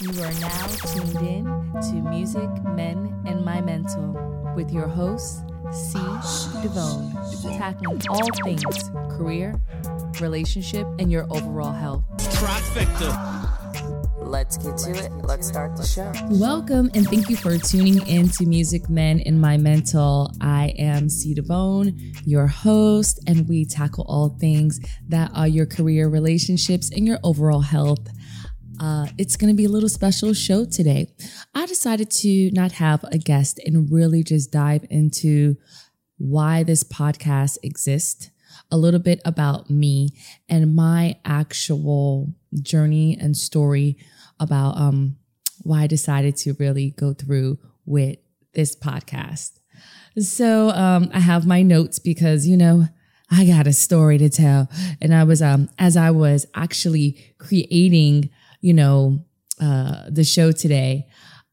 You are now tuned in to Music, Men, and My Mental with your host, C. Devone, tackling all things career, relationship, and your overall health. Trifecta. Let's get to it. Let's start the show. Welcome and thank you for tuning in to Music Men and My Mental. I am C. Devone, your host, and we tackle all things that are your career, relationships, and your overall health. Uh, it's going to be a little special show today. I decided to not have a guest and really just dive into why this podcast exists, a little bit about me and my actual journey and story about um, why I decided to really go through with this podcast. So um, I have my notes because, you know, I got a story to tell. And I was, um, as I was actually creating you know, uh, the show today,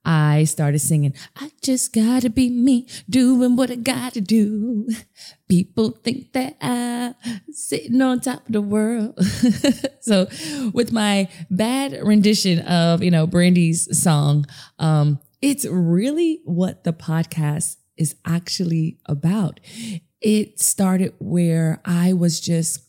I started singing, I just gotta be me, doing what I gotta do. People think that I'm sitting on top of the world. so with my bad rendition of, you know, Brandy's song, um, it's really what the podcast is actually about. It started where I was just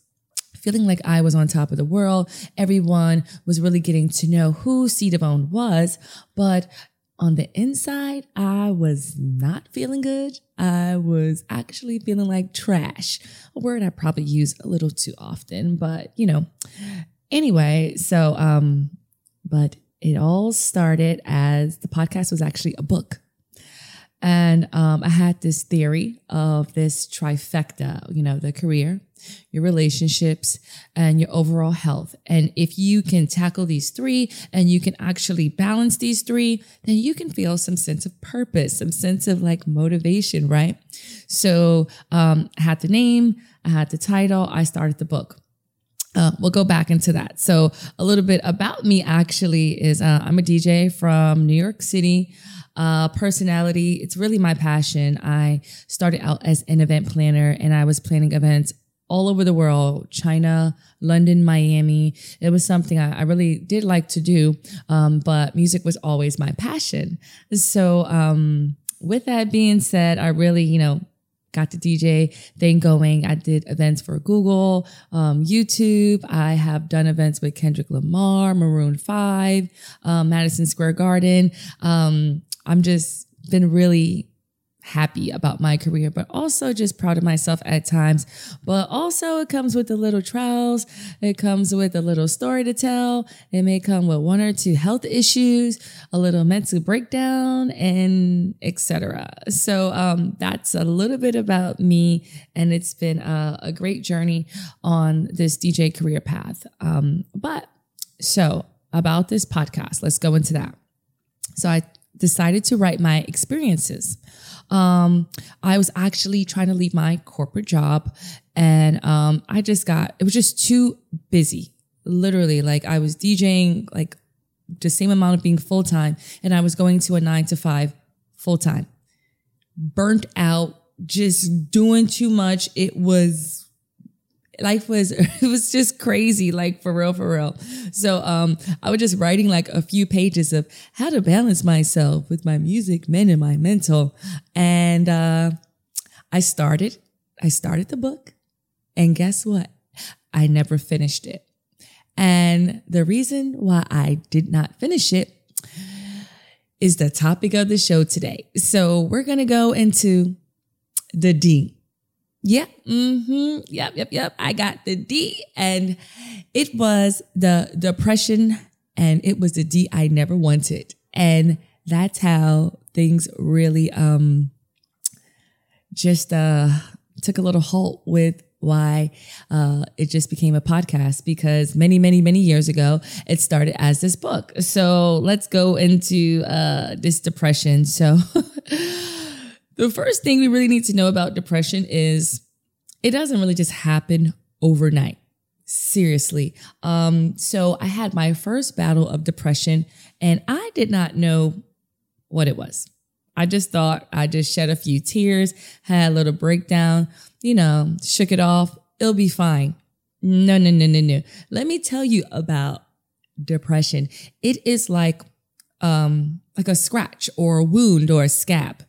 feeling like I was on top of the world. Everyone was really getting to know who C. Devone was, but on the inside, I was not feeling good. I was actually feeling like trash, a word I probably use a little too often, but you know. Anyway, so um but it all started as the podcast was actually a book. And um, I had this theory of this trifecta, you know, the career, your relationships, and your overall health. And if you can tackle these three and you can actually balance these three, then you can feel some sense of purpose, some sense of like motivation, right? So um, I had the name, I had the title, I started the book. Uh, we'll go back into that. So, a little bit about me actually is uh, I'm a DJ from New York City. Uh, personality, it's really my passion. I started out as an event planner and I was planning events all over the world China, London, Miami. It was something I, I really did like to do, um, but music was always my passion. So, um, with that being said, I really, you know, got the DJ thing going. I did events for Google, um, YouTube. I have done events with Kendrick Lamar, Maroon 5, um, Madison Square Garden. Um, I'm just been really happy about my career, but also just proud of myself at times. But also, it comes with a little trials. It comes with a little story to tell. It may come with one or two health issues, a little mental breakdown, and etc. So um, that's a little bit about me, and it's been a, a great journey on this DJ career path. Um, but so about this podcast, let's go into that. So I decided to write my experiences. Um, I was actually trying to leave my corporate job and um, I just got, it was just too busy. Literally, like I was DJing like the same amount of being full time and I was going to a nine to five full time. Burnt out, just doing too much. It was life was it was just crazy like for real for real. So um i was just writing like a few pages of how to balance myself with my music men and my mental. And uh i started i started the book and guess what? I never finished it. And the reason why i did not finish it is the topic of the show today. So we're gonna go into the d Yep. Mm-hmm. Yep. Yep. Yep. I got the D and it was the depression and it was the D I never wanted. And that's how things really, um, just, uh, took a little halt with why uh, it just became a podcast because many, many, many years ago, it started as this book. So let's go into uh, this depression. So The first thing we really need to know about depression is it doesn't really just happen overnight. Seriously. Um, so I had my first battle of depression and I did not know what it was. I just thought I just shed a few tears, had a little breakdown, you know, shook it off. It'll be fine. No, no, no, no, no. Let me tell you about depression. It is like um, like a scratch or a wound or a scab.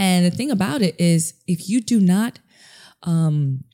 And the thing about it is, if you do not um,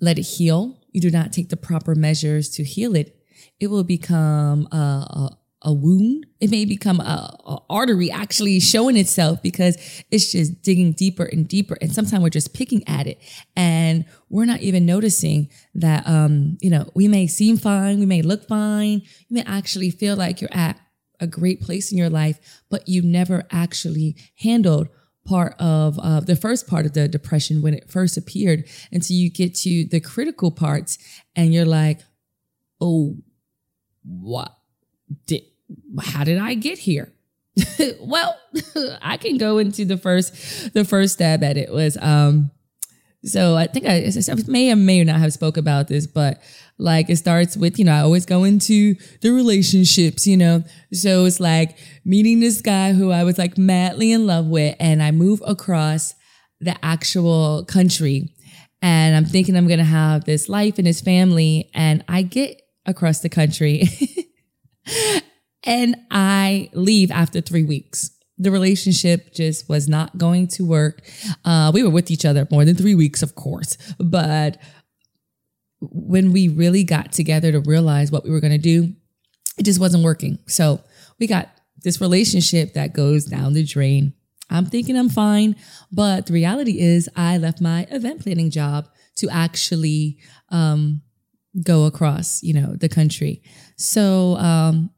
let it heal, you do not take the proper measures to heal it, it will become a, a, a wound. It may become a, a, artery actually showing itself because it's just digging deeper and deeper. And sometimes we're just picking at it and we're not even noticing that, um, you know, we may seem fine. We may look fine. You may actually feel like you're at a great place in your life, but you never actually handled part of uh, the first part of the depression when it first appeared until you get to the critical parts and you're like, oh, what did, how did I get here? well, I can go into the first, the first stab at it was, um, so I think I, I may or may not have spoke about this, but like it starts with, you know, I always go into the relationships, you know. So it's like meeting this guy who I was like madly in love with, and I move across the actual country. And I'm thinking I'm gonna have this life and this family, and I get across the country and I leave after three weeks the relationship just was not going to work. Uh, we were with each other more than three weeks, of course, but when we really got together to realize what we were going to do, it just wasn't working. So we got this relationship that goes down the drain. I'm thinking I'm fine, but the reality is I left my event planning job to actually um, go across, you know, the country. So um,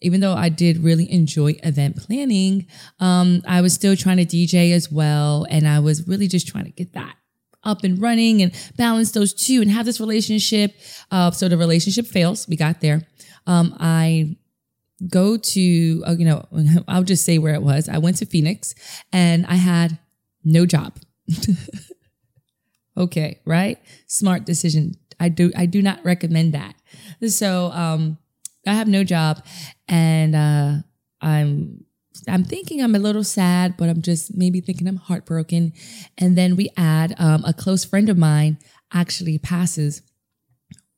even though I did really enjoy event planning, um, I was still trying to DJ as well, and I was really just trying to get that up and running and balance those two and have this relationship. Uh, so the relationship fails. We got there. Um, I go to, uh, you know, I'll just say where it was. I went to Phoenix and I had no job. okay, right? Smart decision. I do, I do not recommend that. So, um, I have no job and, uh, I'm I'm thinking I'm a little sad, but I'm just maybe thinking I'm heartbroken. And then we add um, a close friend of mine actually passes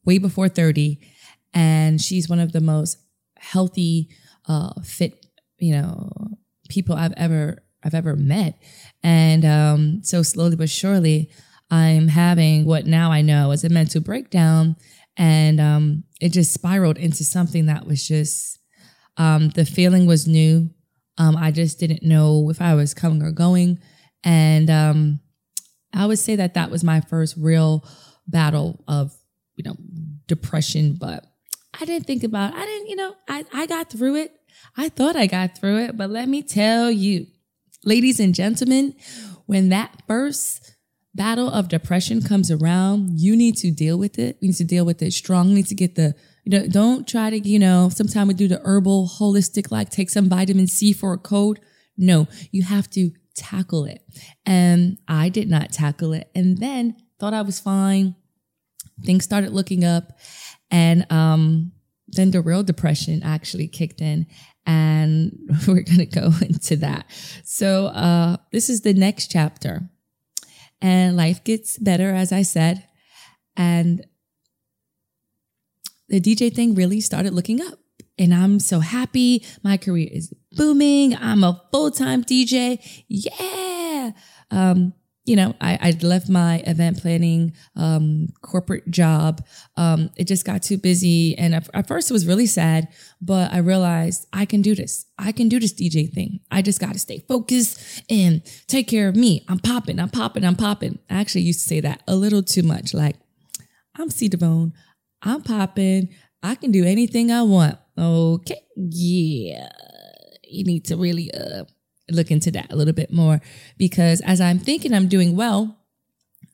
way before 30, and she's one of the most healthy, uh, fit, you know, people I've ever I've ever met. And um, so slowly but surely, I'm having what now I know is a mental breakdown, and um, it just spiraled into something that was just um, the feeling was new um, I just didn't know if I was coming or going. And um, I would say that that was my first real battle of, you know, depression. But I didn't think about, I didn't, you know, I, I got through it. I thought I got through it. But let me tell you, ladies and gentlemen, when that first battle of depression comes around, you need to deal with it. You need to deal with it strong. You need to get the you know, don't try to, you know, sometimes we do the herbal, holistic, like take some vitamin C for a cold. No, you have to tackle it. And I did not tackle it. And then thought I was fine. Things started looking up. And um, then the real depression actually kicked in. And we're going to go into that. So uh, this is the next chapter. And life gets better, as I said. And the DJ thing really started looking up. And I'm so happy. My career is booming. I'm a full time DJ. Yeah. Um, you know, I, I left my event planning um, corporate job. Um, it just got too busy. And at, at, first it was really sad, but I realized I can do this. I can do this DJ thing. I just got to stay focused and take care of me. I'm popping, I'm popping, I'm popping. I actually used to say that a little too much. Like, I'm C Devone. I'm popping. I can do anything I want. Okay. Yeah. You need to really uh, look into that a little bit more because as I'm thinking I'm doing well,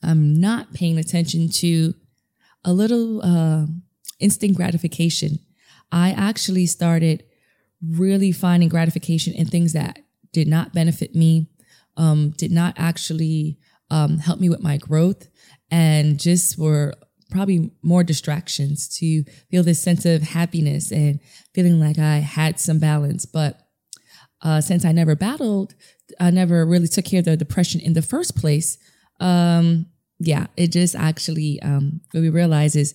I'm not paying attention to a little uh, instant gratification. I actually started really finding gratification in things that did not benefit me, um, did not actually um, help me with my growth, and just were probably more distractions to feel this sense of happiness and feeling like I had some balance. But uh, since I never battled, I never really took care of the depression in the first place. Um, yeah, it just actually, um, what we realize is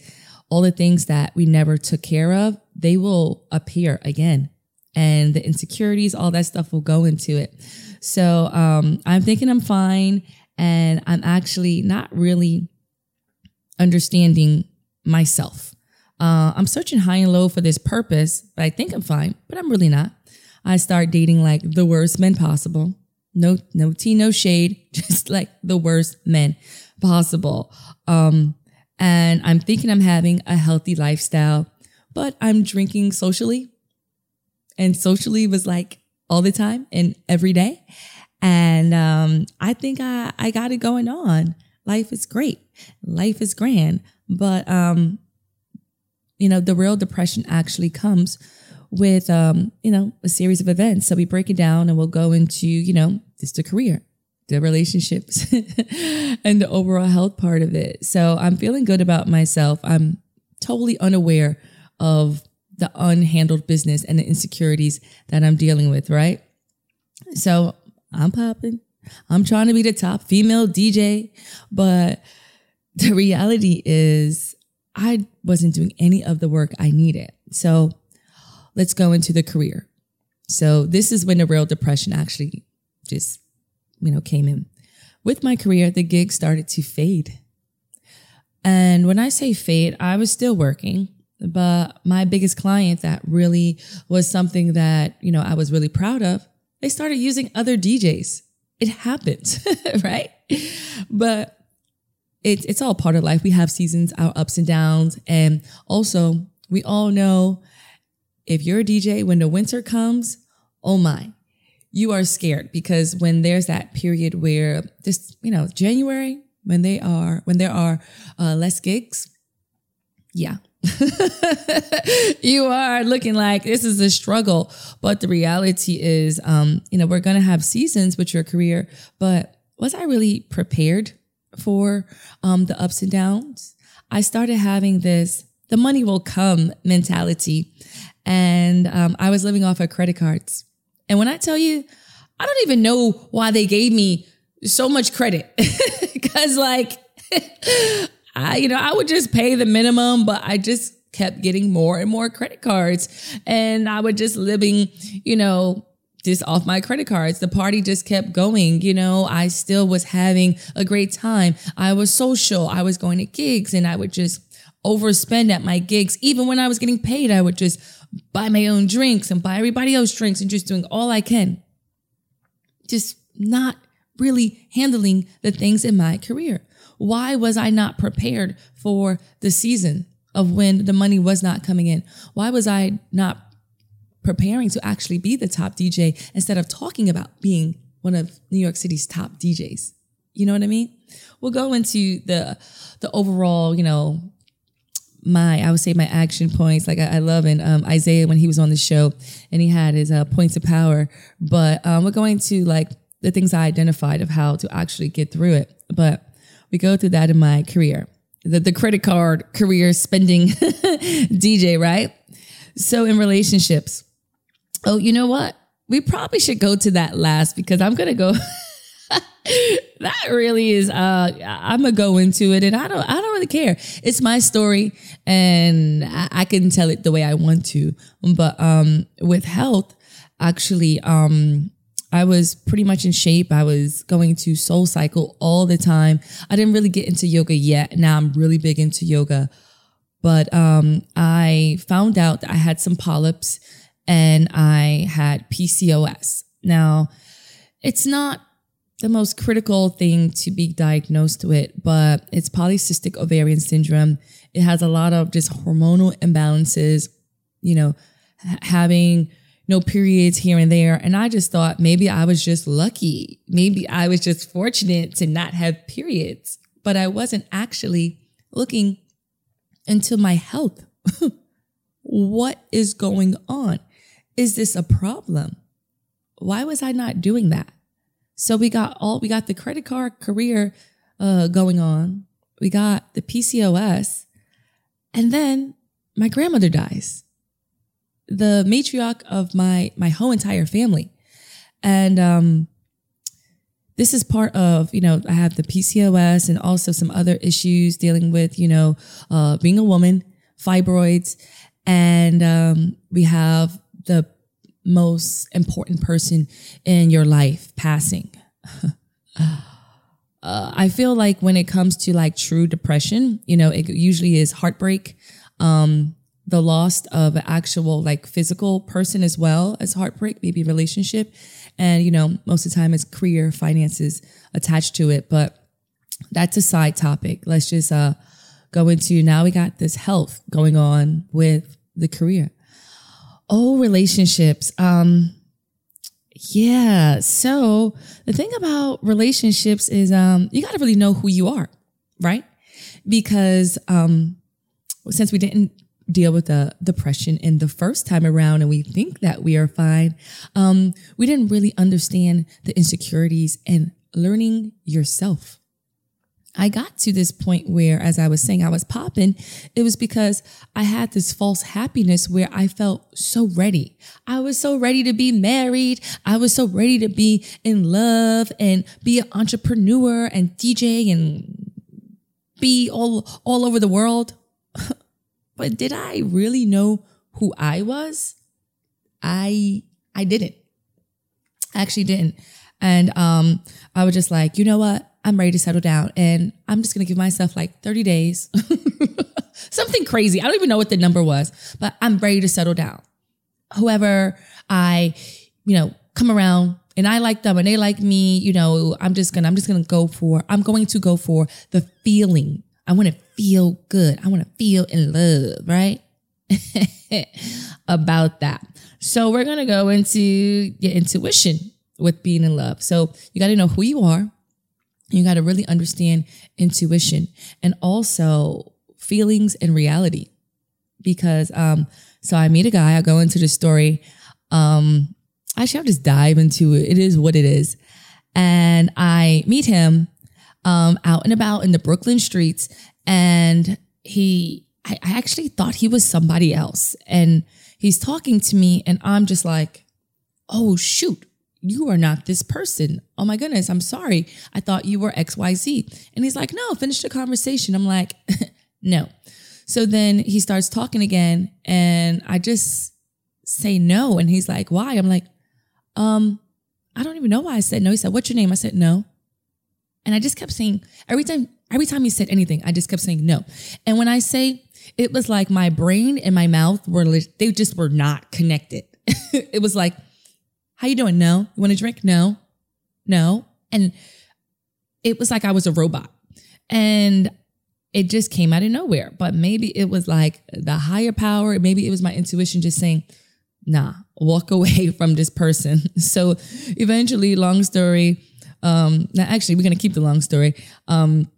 all the things that we never took care of, they will appear again. and the insecurities, all that stuff will go into it. So um, I'm thinking I'm fine, and I'm actually not really understanding myself. Uh, I'm searching high and low for this purpose, but I think I'm fine, but I'm really not. I start dating like the worst men possible. No, no tea, no shade, just like the worst men possible. Um, and I'm thinking I'm having a healthy lifestyle, but I'm drinking socially. And socially was like all the time and every day. And um, I think I, I got it going on. Life is great. Life is grand. But, um, you know, the real depression actually comes with, um, you know, a series of events. So we break it down and we'll go into, you know, just the career, the relationships and the overall health part of it. So I'm feeling good about myself. I'm totally unaware of the unhandled business and the insecurities that I'm dealing with, right? So I'm popping. I'm trying to be the top female DJ, but the reality is I wasn't doing any of the work I needed. So let's go into the career. So this is when the real depression actually just, you know, came in. With my career, the gig started to fade. And when I say fade, I was still working, but my biggest client that really was something that, you know, I was really proud of, they started using other DJs. It happens, right? But it's it's all part of life. We have seasons, our ups and downs, and also we all know if you're a DJ when the winter comes, oh my, you are scared because when there's that period where this, you know, January, when they are, when there are uh, less gigs, yeah. you are looking like this is a struggle. But the reality is, um, you know, we're going to have seasons with your career, but was I really prepared for um, the ups and downs? I started having this the money will come mentality. And um, I was living off of credit cards. And when I tell you, I don't even know why they gave me so much credit. Cause like, I, you know, I would just pay the minimum, but I just kept getting more and more credit cards. And I would just living, you know, just off my credit cards. The party just kept going. You know, I still was having a great time. I was social. I was going to gigs and I would just overspend at my gigs. Even when I was getting paid, I would just buy my own drinks and buy everybody else drinks and just doing all I can. Just not really handling the things in my career. Why was I not prepared for the season of when the money was not coming in? Why was I not preparing to actually be the top DJ instead of talking about being one of New York City's top DJs? You know what I mean? We'll go into the the overall, you know, my I would say my action points. Like I, I love in um, Isaiah when he was on the show and he had his uh, points of power. But um, we're going to like the things I identified of how to actually get through it. But we go through that in my career, the the credit card career spending DJ, right? So in relationships, oh, you know what? We probably should go to that last because I'm gonna go. that really is uh i'm gonna go into it and i don't i don't really care. It's my story and I, I, can tell it the way i want to. But um with health actually um i was pretty much in shape. I was going to soul cycle all the time. I didn't really get into yoga yet. Now i'm really big into yoga. But um i found out that i had some polyps and i had pcos now it's not the most critical thing to be diagnosed with, but it's polycystic ovarian syndrome. It has a lot of just hormonal imbalances, you know, having no periods here and there. And I just thought maybe I was just lucky. Maybe I was just fortunate to not have periods, but I wasn't actually looking into my health. what is going on? Is this a problem? Why was I not doing that? So we got all we got the credit card career uh, going on. We got the PCOS, and then my grandmother dies, the matriarch of my my whole entire family, and um, this is part of you know I have the PCOS and also some other issues dealing with you know uh, being a woman, fibroids, and um, we have the most important person in your life passing. uh, I feel like when it comes to like true depression, you know, it usually is heartbreak, um, the loss of an actual like physical person as well as heartbreak, maybe relationship. And, you know, most of the time it's career finances attached to it. But that's a side topic. Let's just uh, go into now we got this health going on with the career. Oh, relationships. Um, yeah. So the thing about relationships is um, you got to really know who you are, right? Because um, since we didn't deal with the depression in the first time around and we think that we are fine, um, we didn't really understand the insecurities and learning yourself. I got to this point where, as I was saying, I was popping. It was because I had this false happiness where I felt so ready. I was so ready to be married. I was so ready to be in love and be an entrepreneur and DJ and be all, all over the world. but did I really know who I was? I, I didn't. I actually didn't. And, um, I was just like, you know what? I'm ready to settle down and I'm just going to give myself like 30 days. Something crazy. I don't even know what the number was, but I'm ready to settle down. Whoever I, you know, come around and I like them and they like me, you know, I'm just going to I'm just going to go for I'm going to go for the feeling. I want to feel good. I want to feel in love, right? About that. So we're going to go into your intuition with being in love. So you got to know who you are you got to really understand intuition and also feelings and reality. Because, um, so I meet a guy, I go into the story. Um, actually, I'll just dive into it. It is what it is. And I meet him, um, out and about in the Brooklyn streets. And he, I, I actually thought he was somebody else. And he's talking to me and I'm just like, oh, shoot you are not this person. Oh my goodness, I'm sorry. I thought you were XYZ. And he's like, no, finish the conversation. I'm like, no. So then he starts talking again and I just say no. And he's like, why? I'm like, um, I don't even know why I said no. He said, what's your name? I said, no. And I just kept saying, every time, every time he said anything, I just kept saying no. And when I say, it was like my brain and my mouth were, they just were not connected. it was like, how you doing? No. You want a drink? No. No. And it was like I was a robot. And it just came out of nowhere. But maybe it was like the higher power. Maybe it was my intuition just saying, nah, walk away from this person. So eventually, long story, um, now actually, we're going to keep the long story. Um,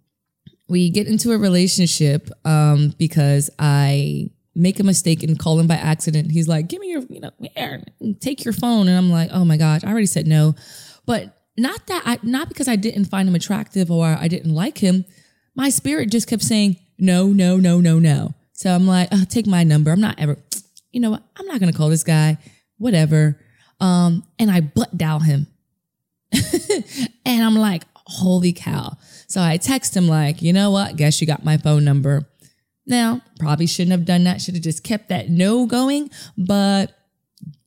we get into a relationship um, because I make a mistake and call him by accident. He's like, give me your, you know, here, take your phone. And I'm like, oh my gosh, I already said no. But not that I, not because I didn't find him attractive or I didn't like him. My spirit just kept saying, no, no, no, no, no. So I'm like, oh, take my number. I'm not ever, you know what? I'm not going to call this guy, whatever. Um, and I butt dial him. and I'm like, holy cow. So I text him like, you know what? Guess you got my phone number. Now, probably shouldn't have done that. Should have just kept that no going, but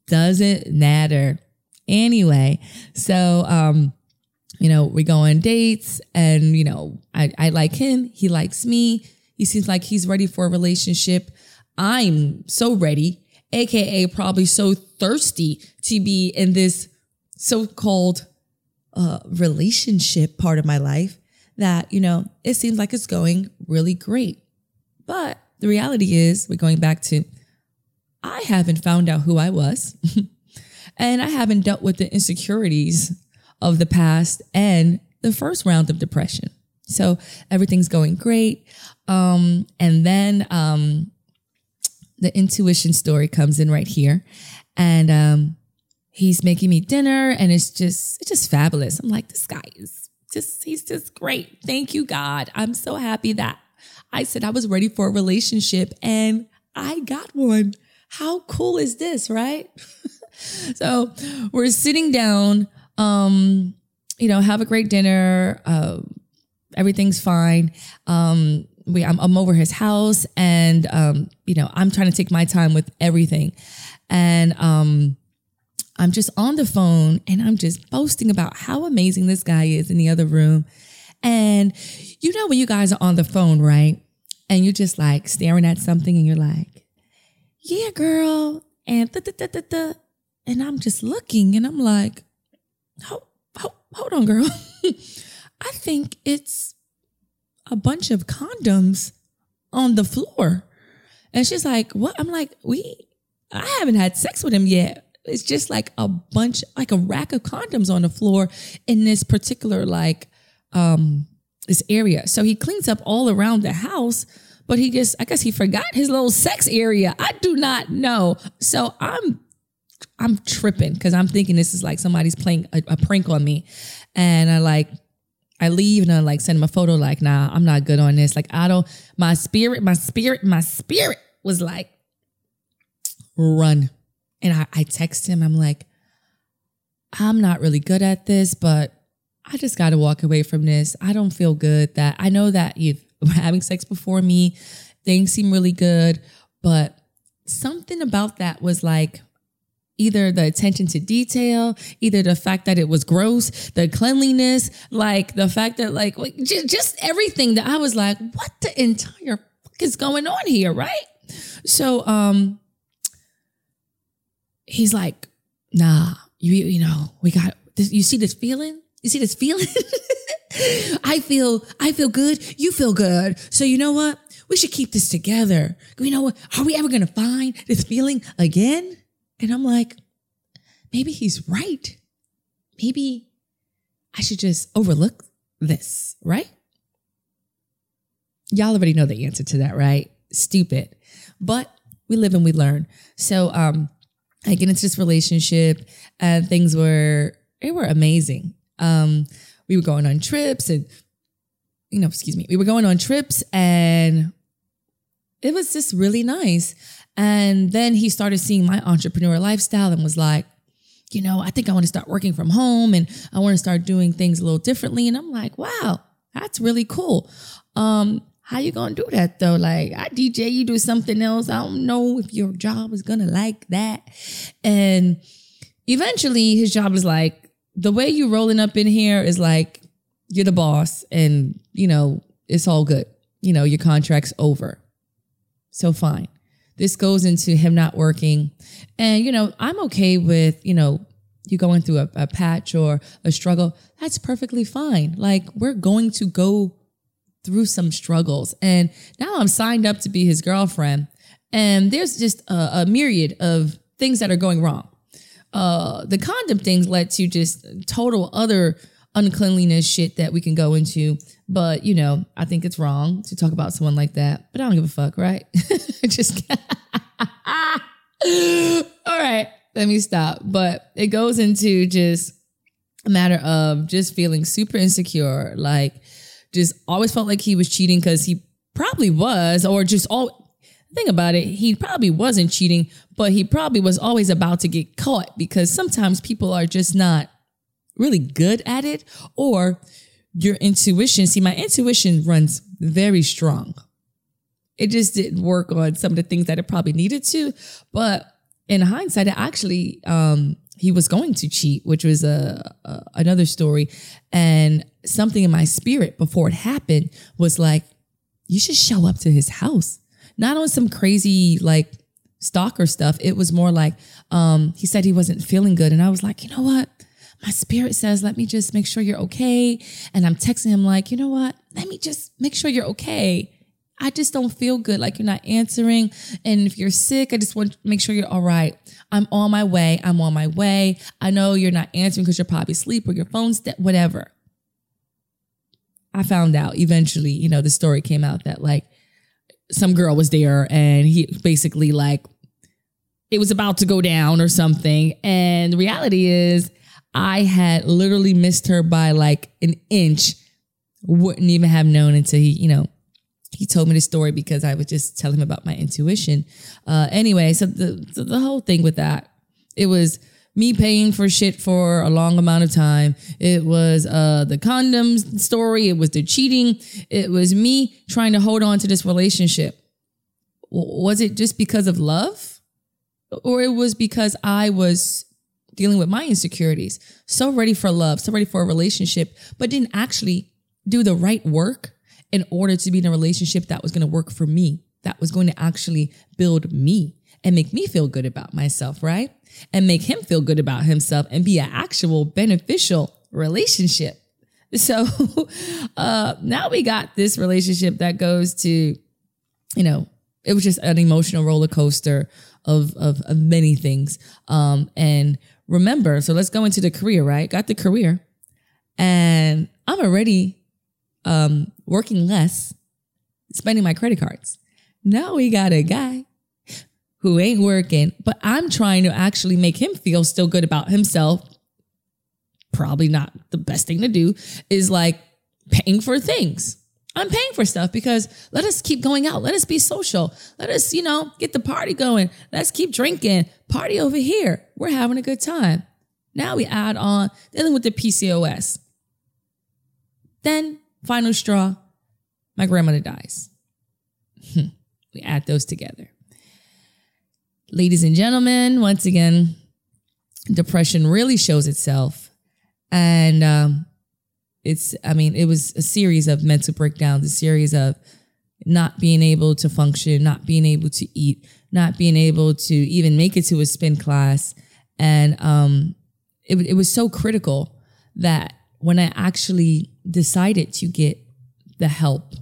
doesn't matter. Anyway, so, um, you know, we go on dates and, you know, I, I like him. He likes me. He seems like he's ready for a relationship. I'm so ready, AKA probably so thirsty to be in this so-called uh, relationship part of my life that, you know, it seems like it's going really great. But the reality is, we're going back to I haven't found out who I was, and I haven't dealt with the insecurities of the past and the first round of depression. So everything's going great. Um, and then um, the intuition story comes in right here. And um, he's making me dinner and it's just it's just fabulous. I'm like, this guy is just he's just great. Thank you, God. I'm so happy that I said I was ready for a relationship and I got one. How cool is this, right? so we're sitting down, um, you know, have a great dinner. Uh, everything's fine. Um, we, I'm, I'm, over his house and, um, you know, I'm trying to take my time with everything. And, um, I'm just on the phone and I'm just boasting about how amazing this guy is in the other room. And you know, when you guys are on the phone, right? And you're just like staring at something and you're like, yeah, girl. And da, da, da, da, And I'm just looking and I'm like, hold, hold, hold on, girl. I think it's a bunch of condoms on the floor. And she's like, what? I'm like, we, I haven't had sex with him yet. It's just like a bunch, like a rack of condoms on the floor in this particular, like, um, this area. So he cleans up all around the house, but he just, I guess he forgot his little sex area. I do not know. So I'm, I'm tripping because I'm thinking this is like somebody's playing a, a prank on me. And I like, I leave and I like send him a photo like, nah, I'm not good on this. Like I don't, my spirit, my spirit, my spirit was like, run. And I, I text him, I'm like, I'm not really good at this, but I just got to walk away from this. I don't feel good that I know that you've having sex before me. Things seem really good, but something about that was like, either the attention to detail, either the fact that it was gross, the cleanliness, like the fact that like just, everything that I was like, what the entire fuck is going on here, right? So um he's like, nah, you you know, we got this, you see this feeling? You see this feeling? I feel I feel good, you feel good. So you know what? We should keep this together. You know what? Are we ever gonna find this feeling again? And I'm like, maybe he's right. Maybe I should just overlook this, right? Y'all already know the answer to that, right? Stupid. But we live and we learn. So um I get into this relationship and things were they were amazing. Um we were going on trips and you know, excuse me, we were going on trips and it was just really nice. And then he started seeing my entrepreneur lifestyle and was like, you know, I think I want to start working from home and I want to start doing things a little differently. And I'm like, wow, that's really cool. Um, how you gonna do that though? Like I DJ, you do something else. I don't know if your job is gonna like that. And eventually his job is like, the way you rolling up in here is like you're the boss and you know, it's all good. You know, your contract's over. So fine. This goes into him not working. And, you know, I'm okay with, you know, you going through a, a patch or a struggle. That's perfectly fine. Like, we're going to go through some struggles. And now I'm signed up to be his girlfriend. And there's just a, a myriad of things that are going wrong. Uh, the condom things led to just total other uncleanliness shit that we can go into. But, you know, I think it's wrong to talk about someone like that. But I don't give a fuck, right? just All right, let me stop. But it goes into just a matter of just feeling super insecure, like just always felt like he was cheating because he probably was, or just all think about it, he probably wasn't cheating, but he probably was always about to get caught because sometimes people are just not really good at it or your intuition. See, my intuition runs very strong. It just didn't work on some of the things that it probably needed to. But in hindsight, it actually, um, he was going to cheat, which was a, a another story. And something in my spirit before it happened was like, you should show up to his house. Not on some crazy like stalker stuff. It was more like um, he said he wasn't feeling good. And I was like, you know what? my spirit says, let me just make sure you're okay. And I'm texting him like, you know what? Let me just make sure you're okay. I just don't feel good. Like you're not answering. And if you're sick, I just want to make sure you're all right. I'm on my way. I'm on my way. I know you're not answering because you're probably asleep or your phone's dead, whatever. I found out eventually, you know, the story came out that like some girl was there and he basically like it was about to go down or something. And the reality is I had literally missed her by like an inch. Wouldn't even have known until he, you know, he told me the story because I would just tell him about my intuition. Uh, anyway, so the so the whole thing with that, it was me paying for shit for a long amount of time. It was uh, the condoms story. It was the cheating. It was me trying to hold on to this relationship. Was it just because of love, or it was because I was dealing with my insecurities, so ready for love, so ready for a relationship, but didn't actually do the right work in order to be in a relationship that was going to work for me, that was going to actually build me and make me feel good about myself, right? And make him feel good about himself and be an actual beneficial relationship. So uh, now we got this relationship that goes to, you know, it was just an emotional roller coaster of, of, of many things. Um, and remember, so let's go into the career, right? Got the career and I'm already um, working less, spending my credit cards. Now we got a guy who ain't working, but I'm trying to actually make him feel still good about himself. Probably not the best thing to do is like paying for things. I'm paying for stuff because let us keep going out. Let us be social. Let us, you know, get the party going. Let's keep drinking. Party over here. We're having a good time. Now we add on dealing with the PCOS. Then, final straw, my grandmother dies. we add those together. Ladies and gentlemen, once again, depression really shows itself. And um, it's, I mean, it was a series of mental breakdowns, a series of not being able to function, not being able to eat, not being able to even make it to a spin class. And um, it, it was so critical that when I actually decided to get the help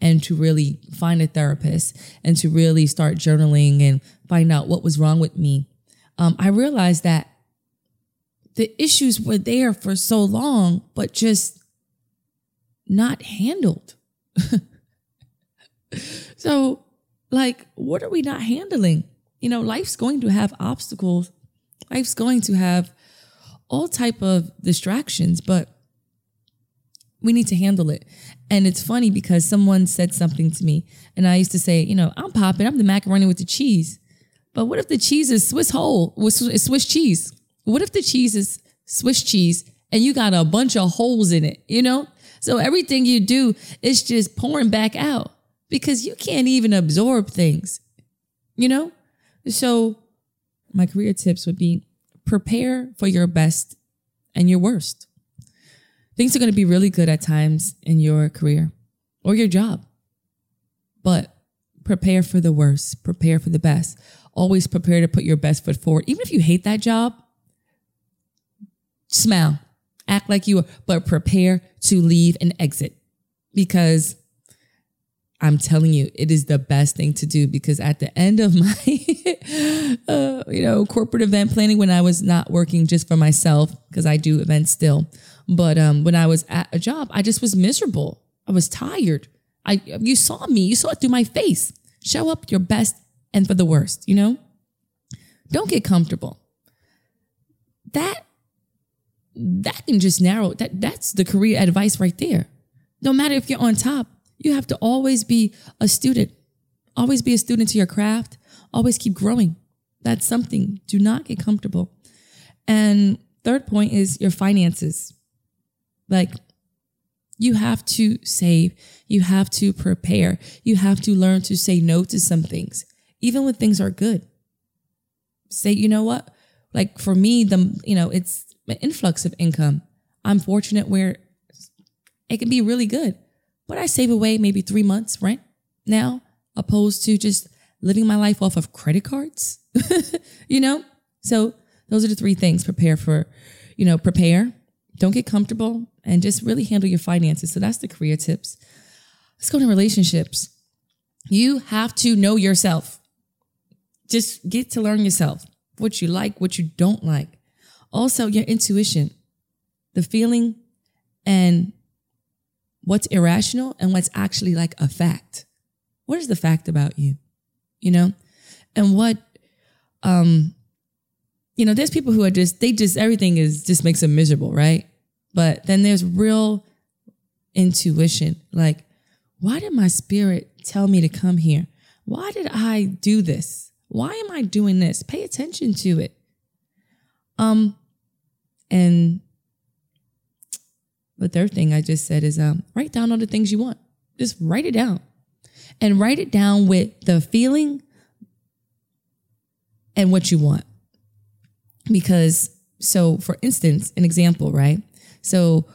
and to really find a therapist and to really start journaling and find out what was wrong with me, um, I realized that the issues were there for so long, but just not handled. so, like, what are we not handling? You know, life's going to have obstacles. Life's going to have all type of distractions, but we need to handle it. And it's funny because someone said something to me, and I used to say, you know, I'm popping, I'm the macaroni with the cheese. But what if the cheese is Swiss whole, Swiss cheese? What if the cheese is Swiss cheese and you got a bunch of holes in it, you know? So everything you do is just pouring back out because you can't even absorb things, you know? So my career tips would be prepare for your best and your worst. Things are going to be really good at times in your career or your job, but prepare for the worst, prepare for the best. Always prepare to put your best foot forward. Even if you hate that job, smile, act like you are, but prepare to leave and exit because I'm telling you, it is the best thing to do because at the end of my, uh, you know, corporate event planning, when I was not working just for myself, because I do events still, but um, when I was at a job, I just was miserable. I was tired. I, you saw me, you saw it through my face. Show up your best and for the worst, you know? Don't get comfortable. That, that can just narrow, that, that's the career advice right there. No matter if you're on top, you have to always be a student. Always be a student to your craft. Always keep growing. That's something. Do not get comfortable. And third point is your finances. Like you have to save. You have to prepare. You have to learn to say no to some things, even when things are good. Say, you know what? Like for me, the, you know, it's an influx of income. I'm fortunate where it can be really good but I save away maybe three months rent now, opposed to just living my life off of credit cards. you know? So those are the three things. Prepare for, you know, prepare, don't get comfortable, and just really handle your finances. So that's the career tips. Let's go to relationships. You have to know yourself. Just get to learn yourself, what you like, what you don't like. Also, your intuition, the feeling and what's irrational and what's actually like a fact. What is the fact about you? You know? And what um you know, there's people who are just they just everything is just makes them miserable, right? But then there's real intuition. Like, why did my spirit tell me to come here? Why did I do this? Why am I doing this? Pay attention to it. Um and the third thing I just said is um, write down all the things you want. Just write it down and write it down with the feeling and what you want. Because so for instance, an example, right? So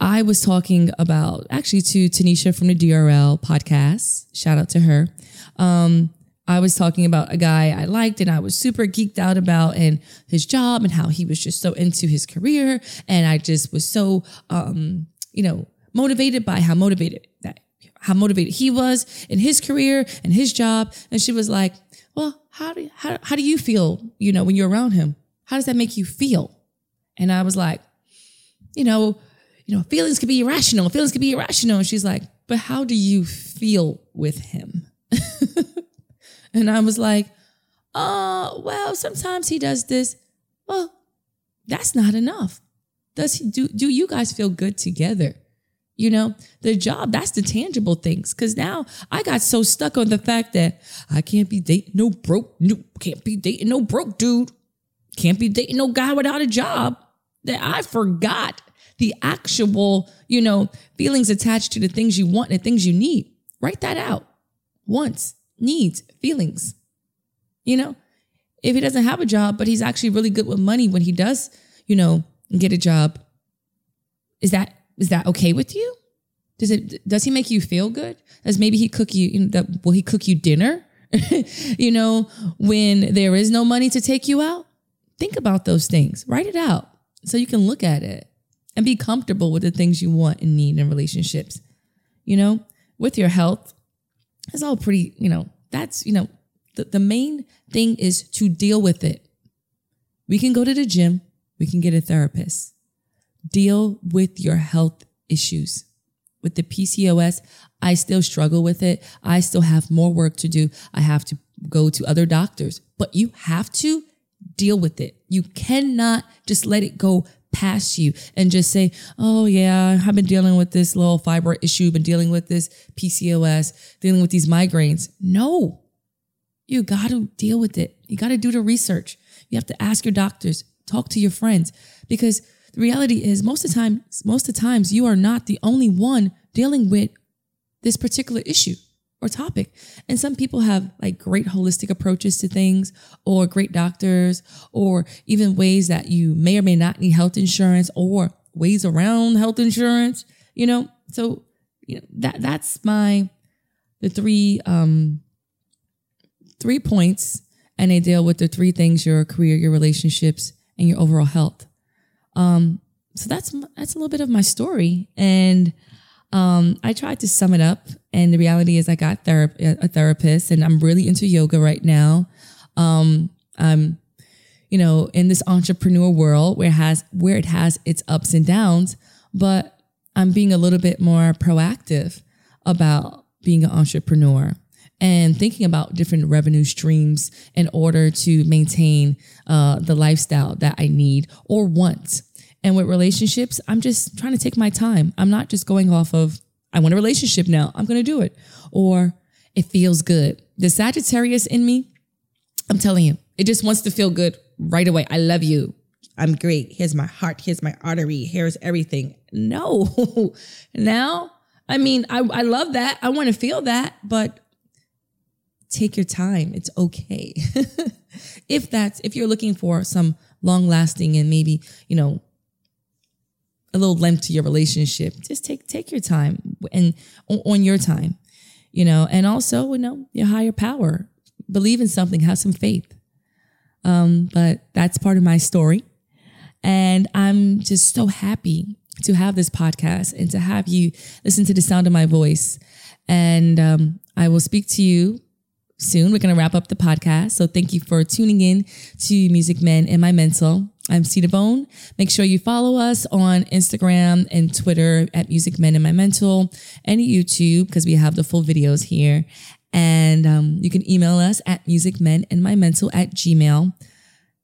I was talking about actually to Tanisha from the DRL podcast. Shout out to her. Um, I was talking about a guy I liked and I was super geeked out about and his job and how he was just so into his career. And I just was so, um, you know, motivated by how motivated that, how motivated he was in his career and his job. And she was like, well, how do, how, how do you feel, you know, when you're around him? How does that make you feel? And I was like, you know, you know, feelings can be irrational. Feelings can be irrational. And she's like, but how do you feel with him? and I was like, oh, well, sometimes he does this. Well, that's not enough. Does he do do you guys feel good together? You know, the job, that's the tangible things. Cause now I got so stuck on the fact that I can't be dating no broke, no, can't be dating no broke dude. Can't be dating no guy without a job that I forgot the actual, you know, feelings attached to the things you want and the things you need. Write that out. Wants, needs, feelings. You know, if he doesn't have a job, but he's actually really good with money when he does, you know, get a job, is that is that okay with you? Does it does he make you feel good? Does maybe he cook you, you know, will he cook you dinner? you know, when there is no money to take you out? Think about those things. Write it out so you can look at it and be comfortable with the things you want and need in relationships. You know, with your health, it's all pretty, you know, that's, you know, the, the main thing is to deal with it. We can go to the gym, we can get a therapist. Deal with your health issues. With the PCOS, I still struggle with it. I still have more work to do. I have to go to other doctors, but you have to deal with it. You cannot just let it go past you and just say, oh, yeah, I've been dealing with this low fiber issue, been dealing with this PCOS, dealing with these migraines. No, you got to deal with it. You got to do the research. You have to ask your doctors, talk to your friends, because the reality is most of the time, most of the times you are not the only one dealing with this particular issue or topic. And some people have like great holistic approaches to things or great doctors or even ways that you may or may not need health insurance or ways around health insurance, you know? So, you know, that that's my the three um three points and they deal with the three things your career, your relationships, and your overall health. Um so that's that's a little bit of my story and um, I tried to sum it up, and the reality is, I got ther- a therapist, and I'm really into yoga right now. Um, I'm, you know, in this entrepreneur world where it has where it has its ups and downs, but I'm being a little bit more proactive about being an entrepreneur and thinking about different revenue streams in order to maintain uh, the lifestyle that I need or want. And with relationships, I'm just trying to take my time. I'm not just going off of, I want a relationship now. I'm going to do it. Or it feels good. The Sagittarius in me, I'm telling you, it just wants to feel good right away. I love you. I'm great. Here's my heart. Here's my artery. Here's everything. No. now, I mean, I, I love that. I want to feel that, but take your time. It's okay. if that's, if you're looking for some long lasting and maybe, you know, a little length to your relationship. Just take take your time and on your time, you know, and also you know your higher power. Believe in something, have some faith. Um, but that's part of my story, and I'm just so happy to have this podcast and to have you listen to the sound of my voice. And um, I will speak to you soon. We're going to wrap up the podcast. So thank you for tuning in to Music Men and My Mental. I'm Cedar Bone. Make sure you follow us on Instagram and Twitter at Music Men in My Mental and YouTube because we have the full videos here. And um, you can email us at musicmeninmymental at gmail.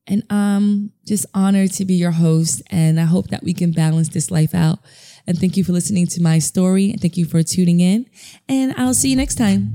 And I'm just honored to be your host. And I hope that we can balance this life out. And thank you for listening to my story. And thank you for tuning in. And I'll see you next time.